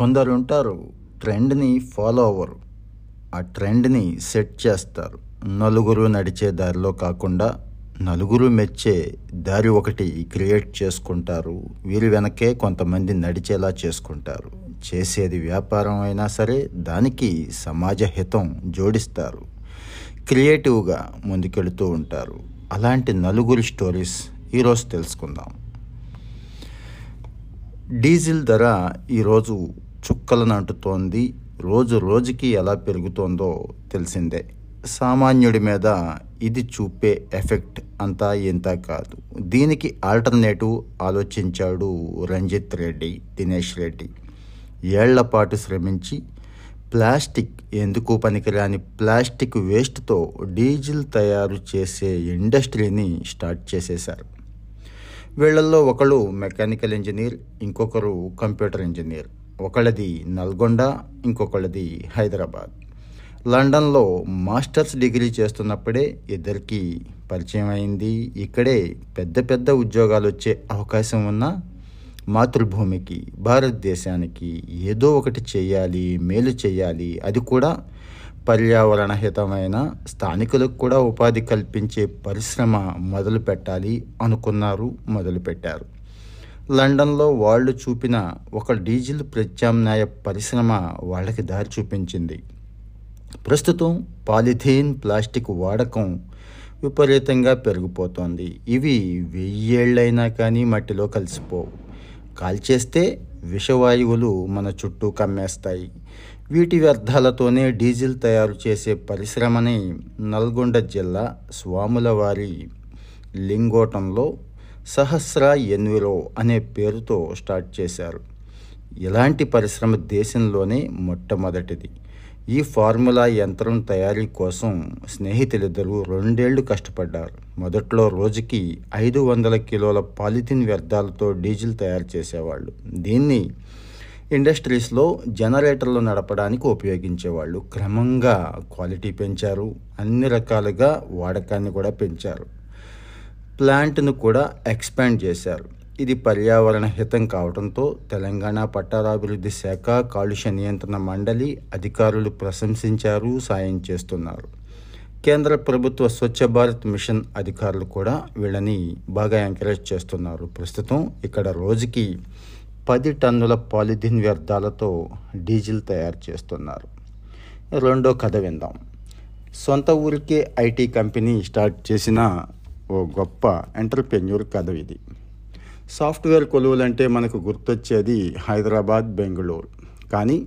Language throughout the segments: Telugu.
కొందరు ఉంటారు ట్రెండ్ని ఫాలో అవ్వరు. ఆ ట్రెండ్ని సెట్ చేస్తారు. నలుగురు నడిచే దారిలో కాకుండా నలుగురు మెచ్చే దారి ఒకటి క్రియేట్ చేసుకుంటారు. వీరి వెనకే కొంతమంది నడిచేలా చేసుకుంటారు. చేసేది వ్యాపారం అయినా సరే దానికి సమాజ హితం జోడిస్తారు. క్రియేటివ్గా ముందుకెళుతూ ఉంటారు. అలాంటి నలుగురి స్టోరీస్ ఈరోజు తెలుసుకుందాం. డీజిల్ ధర ఈరోజు చుక్కలు నాటుతోంది. రోజు రోజుకి ఎలా పెరుగుతోందో తెలిసిందే. సామాన్యుడి మీద ఇది చూపే ఎఫెక్ట్ అంతా ఇంత కాదు. దీనికి ఆల్టర్నేటివ్ ఆలోచించాడు రంజిత్ రెడ్డి దినేష్ రెడ్డి. ఏళ్ళపాటు శ్రమించి ప్లాస్టిక్ ఎందుకు పనికిరాని ప్లాస్టిక్ వేస్ట్తో డీజిల్ తయారు చేసే ఇండస్ట్రీని స్టార్ట్ చేసేశారు. వీళ్ళల్లో ఒకళ్ళు మెకానికల్ ఇంజనీర్ ఇంకొకరు కంప్యూటర్ ఇంజనీర్. ఒకళ్ళది నల్గొండ ఇంకొకళ్ళది హైదరాబాద్. లండన్లో మాస్టర్స్ డిగ్రీ చేస్తున్నప్పుడే ఇద్దరికి పరిచయం అయింది. ఇక్కడే పెద్ద పెద్ద ఉద్యోగాలు వచ్చే అవకాశం ఉన్న మాతృభూమికి భారతదేశానికి ఏదో ఒకటి చేయాలి మేలు చేయాలి. అది కూడా పర్యావరణ హితమైన స్థానికులకు కూడా ఉపాధి కల్పించే పరిశ్రమ మొదలు పెట్టాలి అనుకున్నారు మొదలుపెట్టారు. లండన్లో వాళ్ళు చూపిన ఒక డీజిల్ ప్రత్యామ్నాయ పరిశ్రమ వాళ్ళకి దారి చూపించింది. ప్రస్తుతం పాలిథీన్ ప్లాస్టిక్ వాడకం విపరీతంగా పెరిగిపోతోంది. ఇవి వెయ్యేళ్ళైనా కానీ మట్టిలో కలిసిపోవు. కాల్చేస్తే విషవాయువులు మన చుట్టూ కమ్మేస్తాయి. వీటి వ్యర్థాలతోనే డీజిల్ తయారు చేసే పరిశ్రమని నల్గొండ జిల్లా స్వాములవారి లింగోటంలో సహస్ర ఎన్విరో అనే పేరుతో స్టార్ట్ చేశారు. ఇలాంటి పరిశ్రమ దేశంలోనే మొట్టమొదటిది. ఈ ఫార్ములా యంత్రం తయారీ కోసం స్నేహితులిద్దరూ రెండేళ్ళు కష్టపడ్డారు. మొదట్లో రోజుకి ఐదు వందల కిలోల పాలిథిన్ వ్యర్థాలతో డీజిల్ తయారు చేసేవాళ్ళు. దీన్ని ఇండస్ట్రీస్లో జనరేటర్లు నడపడానికి ఉపయోగించేవాళ్ళు. క్రమంగా క్వాలిటీ పెంచారు. అన్ని రకాలుగా వాడకాన్ని కూడా పెంచారు. ప్లాంట్ను కూడా ఎక్స్పాండ్ చేశారు. ఇది పర్యావరణ హితం కావడంతో తెలంగాణ పట్టణాభివృద్ధి శాఖ కాలుష్య నియంత్రణ మండలి అధికారులు ప్రశంసించారు సాయం చేస్తున్నారు. కేంద్ర ప్రభుత్వ స్వచ్ఛ భారత్ మిషన్ అధికారులు కూడా వీళ్ళని బాగా ఎంకరేజ్ చేస్తున్నారు. ప్రస్తుతం ఇక్కడ రోజుకి పది టన్నుల పాలిథిన్ వ్యర్థాలతో డీజిల్ తయారు చేస్తున్నారు. రెండో కథ విందాం. సొంత ఊరికే ఐటీ కంపెనీ స్టార్ట్ చేసిన ఓ గొప్ప ఎంటర్ప్రెన్యూర్ కథ ఇది. సాఫ్ట్వేర్ కొలువులంటే మనకు గుర్తొచ్చేది హైదరాబాద్ బెంగళూరు. కానీ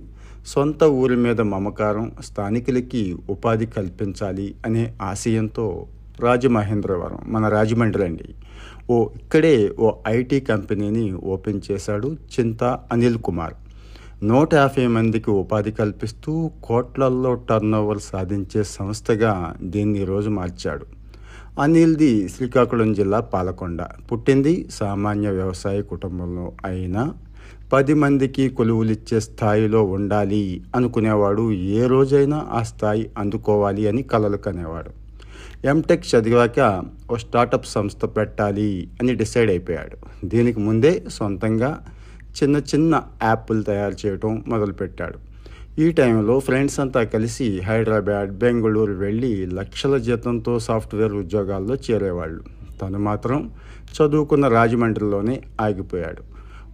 సొంత ఊరి మీద మమకారం స్థానికులకి ఉపాధి కల్పించాలి అనే ఆశయంతో రాజమహేంద్రవరం మన రాజమండ్రి అండి. ఓ ఇక్కడే ఓ ఐటీ కంపెనీని ఓపెన్ చేశాడు చింత అనిల్ కుమార్. నూట యాభై మందికి ఉపాధి కల్పిస్తూ కోట్లల్లో టర్నోవర్ సాధించే సంస్థగా దీన్ని ఈరోజు మార్చాడు. అనిల్ది శ్రీకాకుళం జిల్లా పాలకొండ. పుట్టింది సామాన్య వ్యవసాయ కుటుంబంలో అయినా పది మందికి కొలువులిచ్చే స్థాయిలో ఉండాలి అనుకునేవాడు ఏ రోజైనా ఆ స్థాయి అందుకోవాలి అని కలలు కనేవాడు. ఎంటెక్ చదివాక ఓ స్టార్టప్ సంస్థ పెట్టాలి అని డిసైడ్ అయిపోయాడు. దీనికి ముందే సొంతంగా చిన్న చిన్న యాప్లు తయారు చేయటం మొదలుపెట్టాడు. ఈ టైంలో ఫ్రెండ్స్ అంతా కలిసి హైదరాబాద్ బెంగళూరు వెళ్ళి లక్షల జీతంతో సాఫ్ట్వేర్ ఉద్యోగాల్లో చేరేవాళ్ళు. తను మాత్రం చదువుకున్న రాజమండ్రిలోనే ఆగిపోయాడు.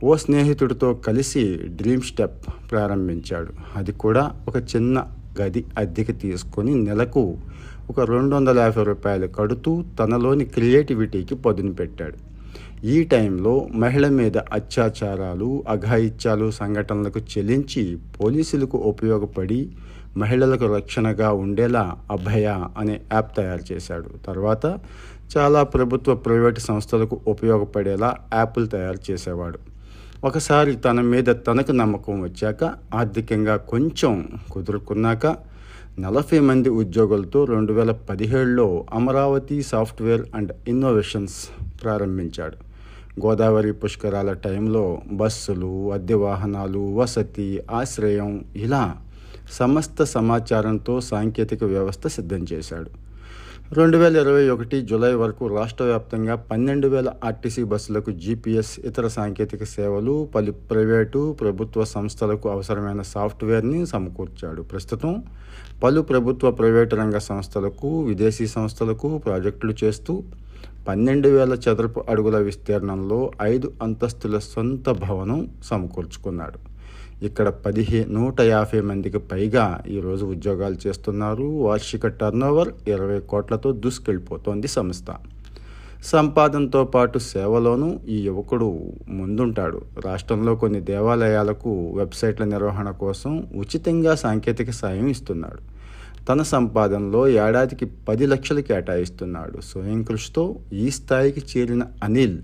ఓ స్నేహితుడితో కలిసి డ్రీమ్ స్టెప్ ప్రారంభించాడు. అది కూడా ఒక చిన్న గది అద్దెకి తీసుకొని నెలకు ఒక రెండు వందల యాభై రూపాయలు కడుతూ తనలోని క్రియేటివిటీకి పదును పెట్టాడు. ఈ టైంలో మహిళ మీద అత్యాచారాలు అఘాయిత్యాలు సంఘటనలకు చెల్లించి పోలీసులకు ఉపయోగపడి మహిళలకు రక్షణగా ఉండేలా అభయ అనే యాప్ తయారు చేశాడు. తర్వాత చాలా ప్రభుత్వ ప్రైవేటు సంస్థలకు ఉపయోగపడేలా యాప్లు తయారు చేసేవాడు. ఒకసారి తన మీద తనకు నమ్మకం వచ్చాక ఆర్థికంగా కొంచెం కుదురుకున్నాక నలభై మంది ఉద్యోగులతో రెండు వేల పదిహేడులో అమరావతి సాఫ్ట్వేర్ అండ్ ఇన్నోవేషన్స్ ప్రారంభించాడు. గోదావరి పుష్కరాల టైంలో బస్సులు అద్దె వాహనాలు వసతి ఆశ్రయం ఇలా సమస్త సమాచారంతో సాంకేతిక వ్యవస్థ సిద్ధం చేశాడు. రెండు వేల ఇరవై ఒకటి జూలై వరకు రాష్ట్ర వ్యాప్తంగా పన్నెండు వేల ఆర్టీసీ బస్సులకు జీపీఎస్ ఇతర సాంకేతిక సేవలు పలు ప్రైవేటు ప్రభుత్వ సంస్థలకు అవసరమైన సాఫ్ట్వేర్ని సమకూర్చాడు. ప్రస్తుతం పలు ప్రభుత్వ ప్రైవేటు రంగ సంస్థలకు విదేశీ సంస్థలకు ప్రాజెక్టులు చేస్తూ పన్నెండు వేల చదరపు అడుగుల విస్తీర్ణంలో ఐదు అంతస్తుల సొంత భవనం సమకూర్చుకున్నాడు. ఇక్కడ పదిహే నూట యాభై మందికి పైగా ఈరోజు ఉద్యోగాలు చేస్తున్నారు. వార్షిక టర్నోవర్ ఇరవై కోట్లతో దూసుకెళ్ళిపోతోంది సంస్థ. సంపాదనతో పాటు సేవలోనూ ఈ యువకుడు ముందుంటాడు. రాష్ట్రంలో కొన్ని దేవాలయాలకు వెబ్సైట్ల నిర్వహణ కోసం ఉచితంగా సాంకేతిక సాయం ఇస్తున్నాడు. తన సంపాదనలో ఏడాదికి పది లక్షలు కేటాయిస్తున్నాడు. స్వయం కృషితో ఈ స్థాయికి చేరిన Anil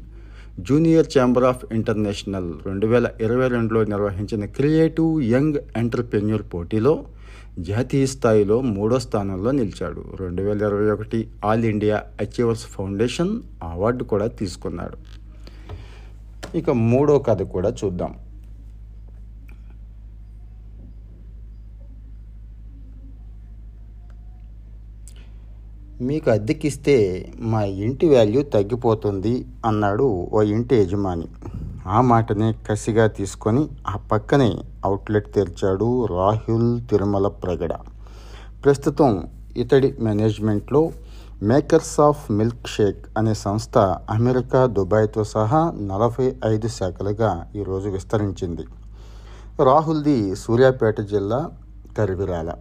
Junior Chamber of International రెండు వేల ఇరవై రెండులో నిర్వహించిన క్రియేటివ్ యంగ్ ఎంటర్ప్రెన్యూర్ పోటీలో జాతీయ స్థాయిలో మూడో స్థానంలో నిలిచాడు. రెండు వేల ఇరవై ఒకటి All India Achievers Foundation award కూడా తీసుకున్నాడు. ఇక మూడో కథ కూడా చూద్దాం. మీకు అద్దెకిస్తే మా ఇంటి వాల్యూ తగ్గిపోతుంది అన్నాడు ఓ ఇంటి యజమాని. ఆ మాటనే కసిగా తీసుకొని ఆ పక్కనే అవుట్లెట్ తెరిచాడు రాహుల్ తిరుమల ప్రగడ. ప్రస్తుతం ఇతడి మేనేజ్మెంట్లో మేకర్స్ ఆఫ్ మిల్క్ షేక్ అనే సంస్థ అమెరికా దుబాయ్తో సహా నలభై ఐదు శాఖలుగా ఈరోజు విస్తరించింది. రాహుల్ది సూర్యాపేట జిల్లా కరివిరాల.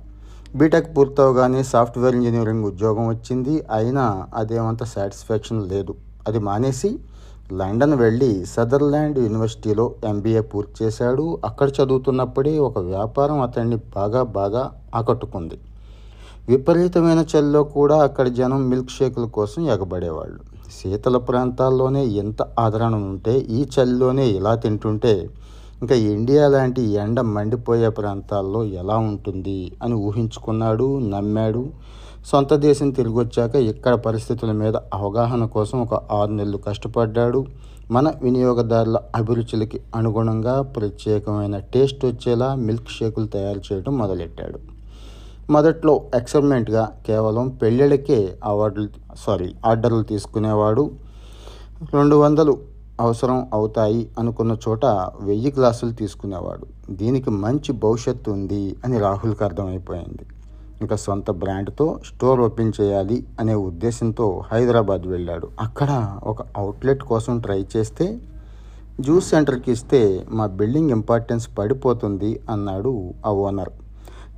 బీటెక్ పూర్తవగానే సాఫ్ట్వేర్ ఇంజనీరింగ్ ఉద్యోగం వచ్చింది. అయినా అదేమంత సాటిస్ఫాక్షన్ లేదు. అది మానేసి లండన్ వెళ్ళి సదర్లాండ్ యూనివర్సిటీలో ఎంబీఏ పూర్తి చేశాడు. అక్కడ చదువుతున్నప్పుడే ఒక వ్యాపారం అతన్ని బాగా బాగా ఆకట్టుకుంది. విపరీతమైన చలిలో కూడా అక్కడ జనం మిల్క్ షేకుల కోసం ఎగబడేవాళ్ళు. శీతల ప్రాంతాల్లోనే ఎంత ఆదరణ ఉంటే ఈ చలిలోనే ఇలా తింటుంటే ఇంకా ఇండియా లాంటి ఎండ మండిపోయే ప్రాంతాల్లో ఎలా ఉంటుంది అని ఊహించుకున్నాడు నమ్మాడు. సొంత దేశం తిరిగి వచ్చాక ఇక్కడ పరిస్థితుల మీద అవగాహన కోసం ఒక ఆరు నెలలు కష్టపడ్డాడు. మన వినియోగదారుల అభిరుచులకి అనుగుణంగా ప్రత్యేకమైన టేస్ట్ వచ్చేలా మిల్క్ షేకులు తయారు చేయడం మొదలెట్టాడు. మొదట్లో ఎక్స్పెరిమెంట్గా కేవలం పెళ్ళిళ్ళకే అవార్డులు సారీ ఆర్డర్లు తీసుకునేవాడు. రెండు వందలు అవసరం అవుతాయి అనుకున్న చోట వెయ్యి గ్లాసులు తీసుకునేవాడు. దీనికి మంచి భవిష్యత్తు ఉంది అని రాహుల్కి అర్థమైపోయింది. ఇంకా సొంత బ్రాండ్తో స్టోర్ ఓపెన్ చేయాలి అనే ఉద్దేశంతో హైదరాబాద్ వెళ్ళాడు. అక్కడ ఒక అవుట్లెట్ కోసం ట్రై చేస్తే జ్యూస్ సెంటర్కి ఇస్తే మా బిల్డింగ్ ఇంపార్టెన్స్ పడిపోతుంది అన్నాడు ఆ ఓనర్.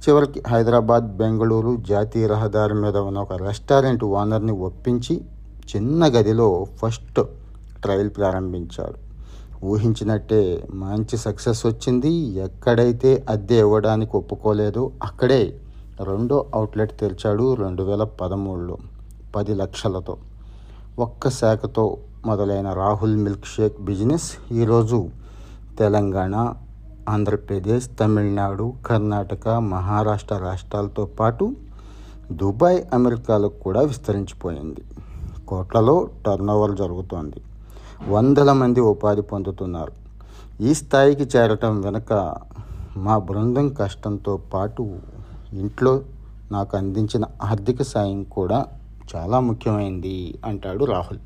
చివరికి హైదరాబాద్ బెంగళూరు జాతీయ రహదారి మీద ఉన్న ఒక రెస్టారెంట్ ఓనర్ని ఒప్పించి చిన్న గదిలో ఫస్ట్ ట్రయల్ ప్రారంభించాడు. ఊహించినట్టే మంచి సక్సెస్ వచ్చింది. ఎక్కడైతే అద్దె ఇవ్వడానికి ఒప్పుకోలేదో అక్కడే రెండో అవుట్లెట్ తెరిచాడు రెండు వేల పదమూడులో పది లక్షలతో. ఒక్క శాఖతో మొదలైన రాహుల్ మిల్క్ షేక్ బిజినెస్ ఈరోజు తెలంగాణ ఆంధ్రప్రదేశ్ తమిళనాడు కర్ణాటక మహారాష్ట్ర రాష్ట్రాలతో పాటు దుబాయ్ అమెరికాలకు కూడా విస్తరించిపోయింది. కోట్లలో టర్నోవర్ జరుగుతోంది. వందల మంది ఉపాధి పొందుతున్నారు. ఈ స్థాయికి చేరటం వెనుక మా బృందం కష్టంతో పాటు ఇంట్లో నాకు అందించిన ఆర్థిక సాయం కూడా చాలా ముఖ్యమైంది అంటాడు రాహుల్.